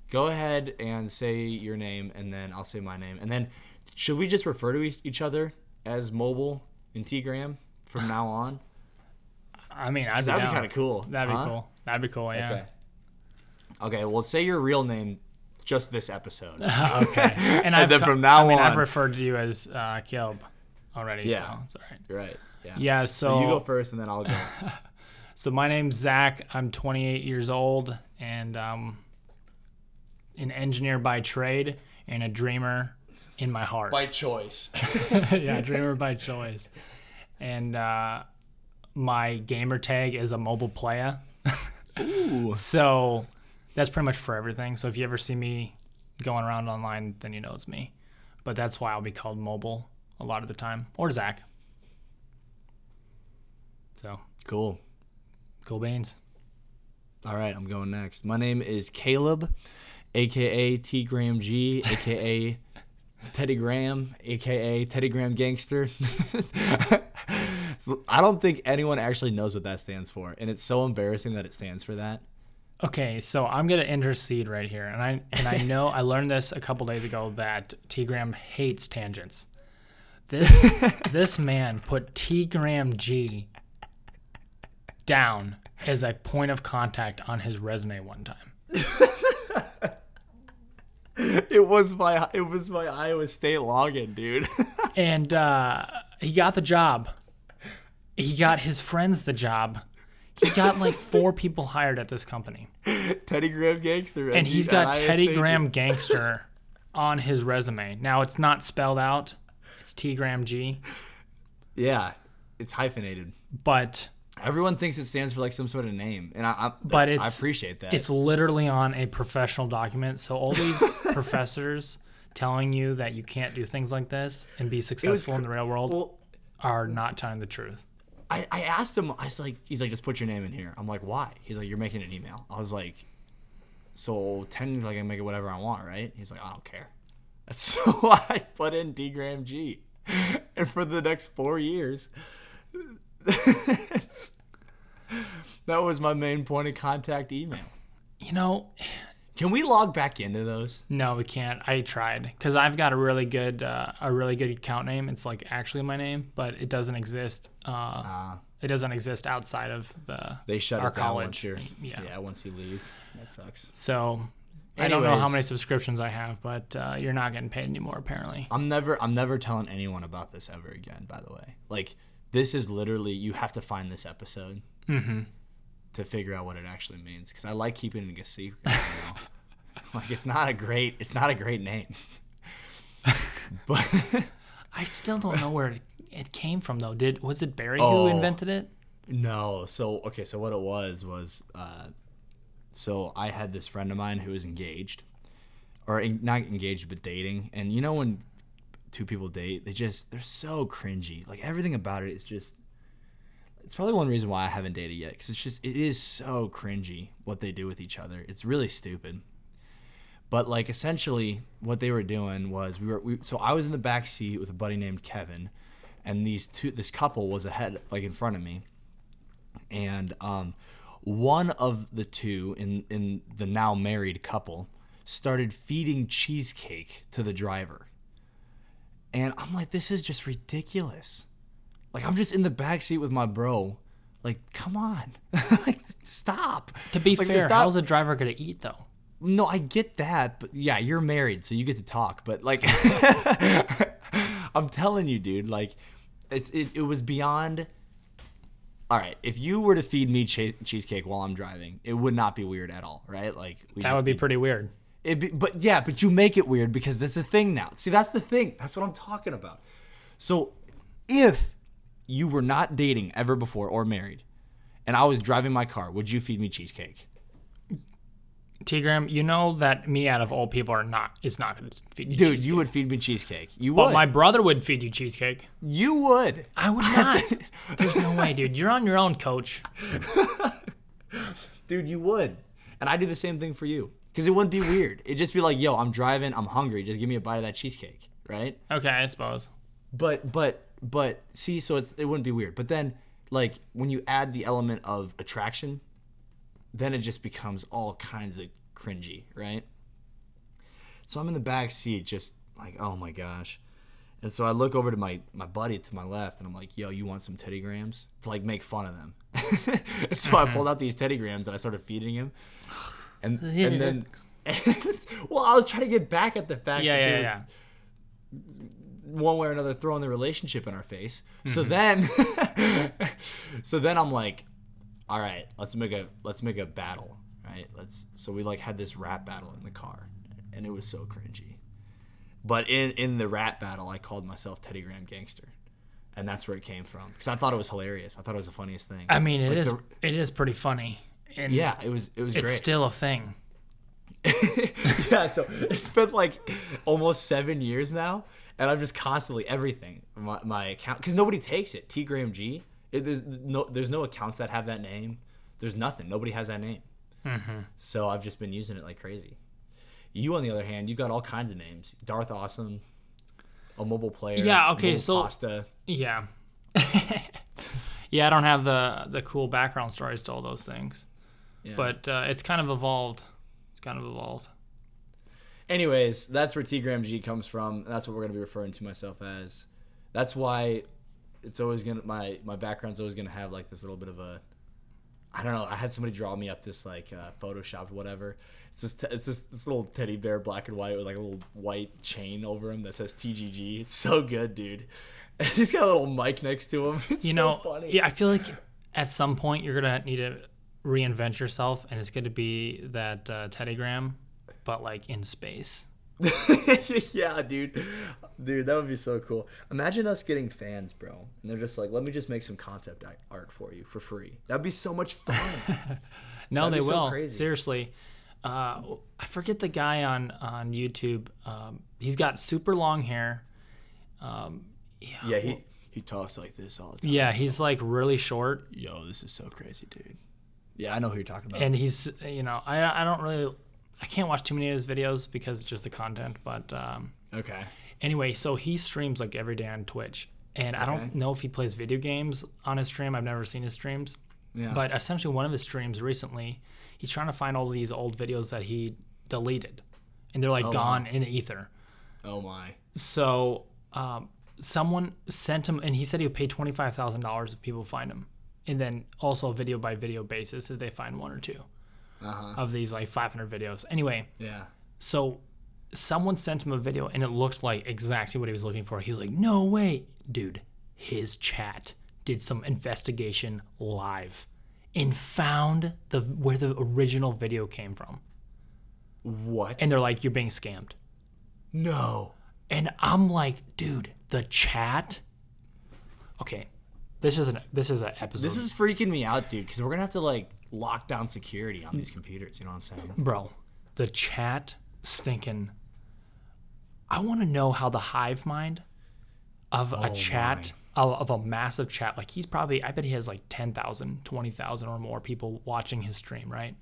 Go ahead and say your name, and then I'll say my name, and then should we just refer to each- other as mobile and T-Gram from now on? I mean, I'd be That'd be down. kind of cool. That'd huh? be cool. That'd be cool. Yeah. Okay. Okay. Well, say your real name just this episode. okay. And, I've then from now I mean, I've referred to you as uh, Caleb already. Yeah. So it's all right. You're right. Yeah. Yeah. So, So, you go first, and then I'll go. so my name's Zach. I'm 28 years old, and um, an engineer by trade and a dreamer in my heart. By choice. yeah, dreamer by choice. And uh, my gamer tag is a mobile player. Ooh. So that's pretty much for everything. So if you ever see me going around online, then you know it's me. But that's why I'll be called mobile a lot of the time, or Zach. So Cool. cool beans. All right, I'm going next. My name is Caleb, aka T Graham G, aka Teddy Graham, aka Teddy Graham Gangster. So, I don't think anyone actually knows what that stands for, and it's so embarrassing that it stands for that. Okay, so I'm gonna intercede right here, and I and I know I learned this a couple days ago that T Graham hates tangents. This this man put T Graham G down as a point of contact on his resume one time. It was my it was my Iowa State login, dude. and uh, he got the job. He got his friends the job. He got like four people hired at this company, Teddy Graham Gangster, and he's got Teddy Graham Gangster on his resume. Now it's not spelled out; it's T Graham G. Yeah, it's hyphenated. But Everyone thinks it stands for like some sort of name, and I, I But I appreciate that. it's literally on a professional document. So all these professors telling you that you can't do things like this and be successful in the real world well, are not telling the truth. I, I asked him. I was like, he's like, just put your name in here. I'm like, why? He's like, you're making an email. I was like, so technically I can make it whatever I want, right? He's like, I don't care. That's so I put in D Graham G, and for the next four years, that was my main point of contact email. You know, Can we log back into those? No, we can't. I tried because I've got a really good uh, a really good account name. It's like actually my name, but it doesn't exist. Uh, Uh, it doesn't exist outside of the they shut our college. once Yeah. yeah once you leave. That sucks. So I don't know how many subscriptions I have, but uh, you're not getting paid anymore apparently. I'm never I'm never telling anyone about this ever again, by the way. Like this is literally you have to find this episode Mm-hmm. To figure out what it actually means because I like keeping it a secret. You know? like it's not a great it's not a great name. but I still don't know where it- it came from though. Did was it Barry Oh. who invented it? no, so okay, so what it was was uh so I had this friend of mine who was engaged or en- not engaged but dating and you know when two people date they just they're so cringy like everything about it is just it's probably one reason why I haven't dated yet because it's just it is so cringy what they do with each other. It's really stupid. But like essentially, what they were doing was we were we, so I was in the back seat with a buddy named Kevin, and these two this couple was ahead like in front of me, and um, one of the two in in the now married couple started feeding cheesecake to the driver, and I'm like, this is just ridiculous. Like I'm just in the back seat with my bro. Like, come on, like stop. To be Like, fair, how's a driver gonna eat though? no, I get that, but yeah, you're married, so you get to talk. But like, I'm telling you, dude, like, it's it, it was beyond. All right, if you were to feed me che- cheesecake while I'm driving, it would not be weird at all, right? Like, we That would be pretty weird. Be, but yeah, but you make it weird because that's a thing now. See, that's the thing. That's what I'm talking about. So, if you were not dating ever before or married, and I was driving my car, would you feed me cheesecake? T-Gram, you know that me out of all people are not is not gonna feed you Dude, cheesecake. you would feed me cheesecake. You But would. my brother would feed you cheesecake. you would. I would not. There's no way, dude. You're on your own, coach. Dude, you would. And I do the same thing for you. Because it wouldn't be weird. It'd just be like, yo, I'm driving, I'm hungry. Just give me a bite of that cheesecake, right? Okay, I suppose. But but but see, so it's it wouldn't be weird. But then like when you add the element of attraction, then it just becomes all kinds of cringy, right? So I'm in the back seat just like, oh my gosh. And so I look over to my my buddy to my left and I'm like, yo, you want some Teddy Grahams? To like make fun of them. and so I pulled out these Teddy Grahams and I started feeding him. And and then well, I was trying to get back at the fact Yeah, that they yeah, were yeah. One way or another throwing the relationship in our face. So mm-hmm. then so then I'm like, all right, let's make a let's make a battle, right? Let's so we like had this rap battle in the car and it was so cringy. But in in the rap battle, I called myself Teddy Graham Gangster, and that's where it came from because I thought it was hilarious. I thought it was the funniest thing. I mean, it is Like it is pretty funny, and yeah, it was it was it's great. still a thing. yeah, so it's been like almost seven years now, and I'm just constantly everything my, my account because nobody takes it. T Graham G. It, there's no there's no accounts that have that name. There's nothing. Nobody has that name. So I've just been using it like crazy. You, on the other hand, you've got all kinds of names. Darth Awesome, a mobile player. Yeah, okay, so- pasta. Yeah. yeah, I don't have the the cool background stories to all those things, Yeah. but uh, it's kind of evolved. It's kind of evolved. Anyways, that's where T Graham G comes from. That's what we're gonna be referring to myself as. That's why it's always gonna my my background's always gonna have like this little bit of a. I don't know. I had somebody draw me up this like uh, photoshopped whatever. It's just it's this this little teddy bear black and white with like a little white chain over him that says TGG. It's so good, dude. He's got a little mic next to him. It's You so know, funny. yeah, I feel like at some point you're gonna need to reinvent yourself, and it's going to be that uh, Teddygram, but like in space. yeah, dude. Dude, that would be so cool. Imagine us getting fans, bro. And they're just like, let me just make some concept art- art for you for free. That'd be so much fun. No, That'd they be so will. crazy. Seriously. Uh, I forget the guy on on YouTube. Um, he's got super long hair. Um, yeah, he, he talks like this all the time. yeah, he's like really short, Yo, this is so crazy, dude. Yeah, I know who you're talking about. and he's you know I I don't really I can't watch too many of his videos because it's just the content. But um, okay. anyway, so he streams like every day on Twitch, and I don't know if he plays video games on his stream. I've never seen his streams. Yeah. But essentially, one of his streams recently, he's trying to find all these old videos that he deleted, and they're like wow. gone in the ether. oh my. So um, someone sent him, and he said he would pay twenty five thousand dollars if people find him, and then also video by video basis if they find one or two Uh-huh. of these like five hundred videos. Anyway, Yeah. so someone sent him a video, and it looked like exactly what he was looking for. He was like, "No way, dude!" His chat did some investigation live and found the where the original video came from, What? and they're like, "You're being scammed." no. And I'm like, dude, the chat. Okay, this is an this is an episode, This is freaking me out, dude, because we're going to have to, like, lock down security on these computers. You know what I'm saying? bro. The chat stinking. I want to know how the hive mind of a oh chat of, of a massive chat like he's probably I bet he has like 10,000, 20,000 or more people watching his stream, right?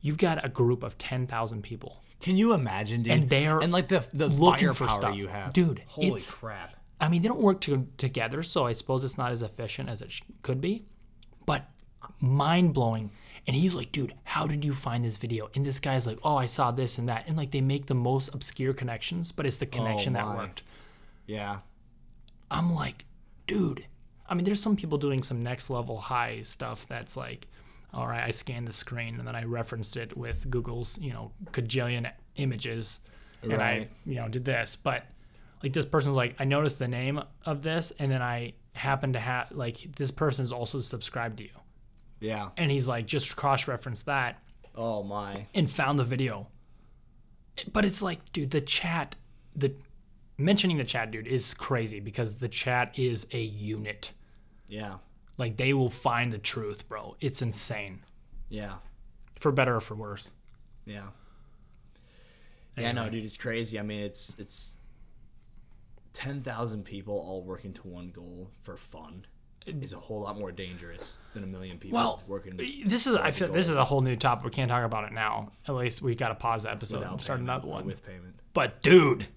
You've got a group of 10,000 people Can you imagine, dude? And they're and like the the looking for stuff. you have, Dude, Holy it's- crap! I mean, they don't work to, together, so I suppose it's not as efficient as it sh- could be, but mind blowing. And he's like, dude, how did you find this video? And this guy's like, oh, I saw this and that. And like, they make the most obscure connections, but it's the oh, connection that worked. Yeah. I'm like, dude. I mean, there's some people doing some next level high stuff that's like, all right, I scanned the screen and then I referenced it with Google's, you know, cajillion images, and I, you know, did this. But like this person's like, I noticed the name of this, and then I happen to have like this person's also subscribed to you, Yeah. and he's like, just cross reference that Oh my. and found the video. But it's like, dude, the chat, the mentioning the chat, dude, is crazy because the chat is a unit. Yeah. Like they will find the truth, bro. It's insane, Yeah. for better or for worse. Yeah. Yeah, no, dude, it's crazy. I mean, it's it's ten thousand people all working to one goal for fun is a whole lot more dangerous than a million people Well, working This is, I feel, goal. this is a whole new topic. We can't talk about it now. At least we got to pause the episode without and start payment another uh, one. with payment. But dude,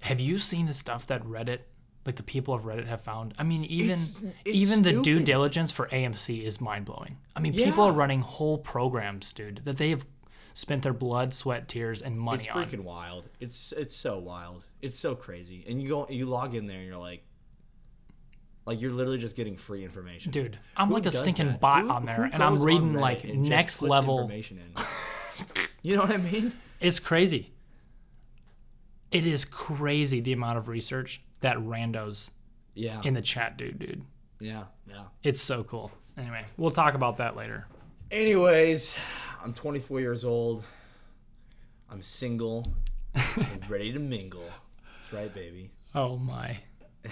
have you seen the stuff that Reddit, like the people of Reddit have found? I mean, even It's- it's even the due diligence for AMC is mind blowing. I mean, people are running whole programs, dude, that they have spent their blood, sweat, tears, and money It's on. freaking wild. It's it's so wild. It's so crazy. And you go you log in there and you're like like you're literally just getting free information. Dude, I'm Who like a stinking that? bot Who- on there, and I'm reading like next level. information in? you know what I mean? It's crazy. It is crazy the amount of research that randos Yeah. in the chat dude, dude. yeah. Yeah. It's so cool. Anyway, we'll talk about that later. Anyways, I'm 24 years old. I'm single, I'm ready to mingle. That's right, baby. Oh my.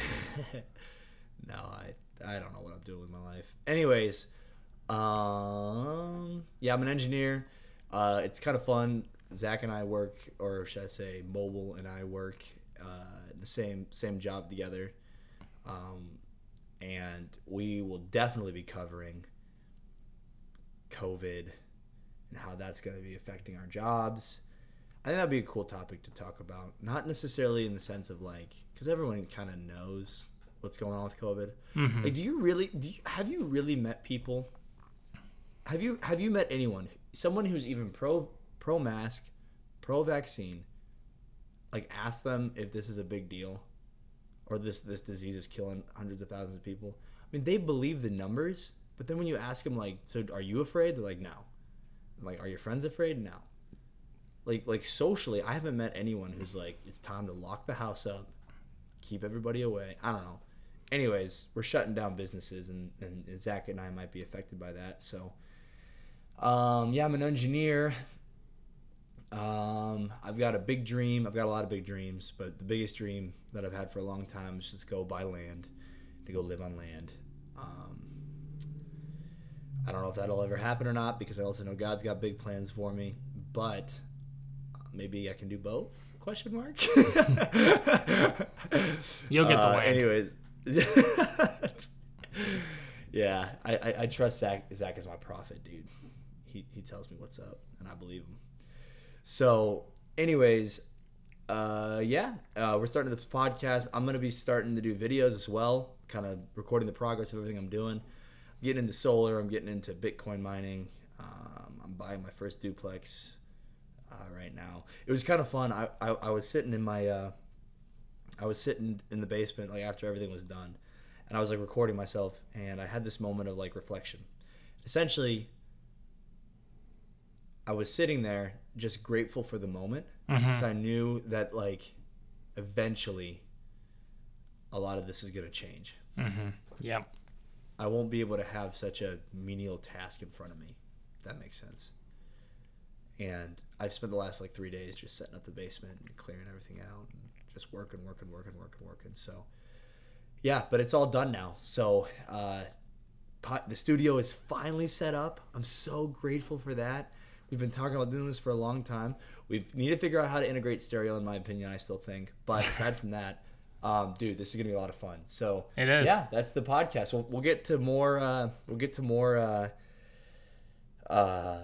No, I I don't know what I'm doing with my life. Anyways, um, yeah, I'm an engineer. Uh, it's kind of fun. Zach and I work, or should I say, Mobile and I work uh, the same same job together, um, and we will definitely be covering COVID and how that's going to be affecting our jobs. I think that'd be a cool topic to talk about. Not necessarily in the sense of like, because everyone kind of knows what's going on with COVID. Mm-hmm. Like, do you really? Do you, have you really met people? Have you have you met anyone, someone who's even pro pro mask, pro vaccine? Like, ask them if this is a big deal, or this this disease is killing hundreds of thousands of people. I mean, they believe the numbers, but then when you ask them, like, so are you afraid? They're like, no. Like, are your friends afraid? No. Like like socially i haven't met anyone who's like it's time to lock the house up keep everybody away. I don't know. Anyways we're shutting down businesses and, and zach and i might be affected by that. So um, yeah i'm an engineer. Um, i've got a big dream. I've got a lot of big dreams but the biggest dream that i've had for a long time is just go buy land to go live on land. Um, i don't know if that'll ever happen or not because i also know god's got big plans for me but maybe I can do both? Question mark. You'll get the Uh, land. Anyways, yeah, I, I, I trust Zach. Zach is my prophet, dude. He he tells me what's up, and I believe him. So, anyways, uh, yeah, uh, we're starting this podcast. I'm gonna be starting to do videos as well, kind of recording the progress of everything I'm doing. Getting into solar. I'm getting into Bitcoin mining. Um, I'm buying my first duplex uh, right now. It was kind of fun. I, I, I was sitting in my uh, I was sitting in the basement like after everything was done, and I was like recording myself, and I had this moment of like reflection. Essentially, I was sitting there just grateful for the moment because I knew that like eventually a lot of this is gonna change. Yep. I won't be able to have such a menial task in front of me. That makes sense. And I've spent the last like three days just setting up the basement and clearing everything out and just working, working, working, working, working. So, yeah, but it's all done now. So, uh, the studio is finally set up. I'm so grateful for that. We've been talking about doing this for a long time. We need to figure out how to integrate stereo, in my opinion. I still think, but aside from that, um, dude, this is gonna be a lot of fun. So It is. Yeah, that's the podcast. We'll, we'll get to more. Uh, we'll get to more. Uh, uh,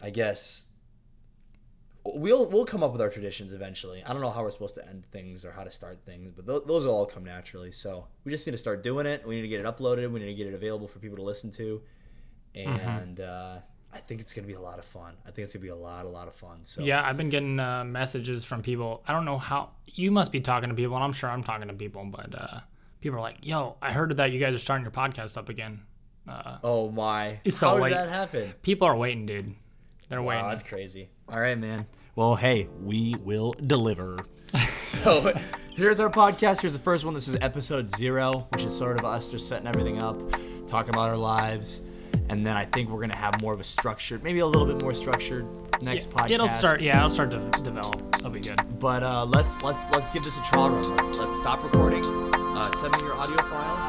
I guess we'll we'll come up with our traditions eventually. I don't know how we're supposed to end things or how to start things, but th- those will all come naturally. So we just need to start doing it. We need to get it uploaded. We need to get it available for people to listen to, and uh, I think it's gonna be a lot of fun. I think it's gonna be a lot, a lot of fun. So Yeah, I've been getting uh, messages from people. I don't know how you must be talking to people, and I'm sure I'm talking to people, but uh, people are like, "Yo, I heard that you guys are starting your podcast up again." Uh, Oh my! So, How did like- that happen? people are waiting, dude. They're Wow, waiting. that's crazy. All right, man. Well, hey, we will deliver. So Here's our podcast. Here's the first one. This is episode zero, which is sort of us just setting everything up, talking about our lives. And then I think we're going to have more of a structured, maybe a little bit more structured next podcast. It'll start. Yeah, it'll start to develop. It'll be good. But uh, let's let's let's give this a trial run. Let's let's stop recording. Uh, send me your audio file.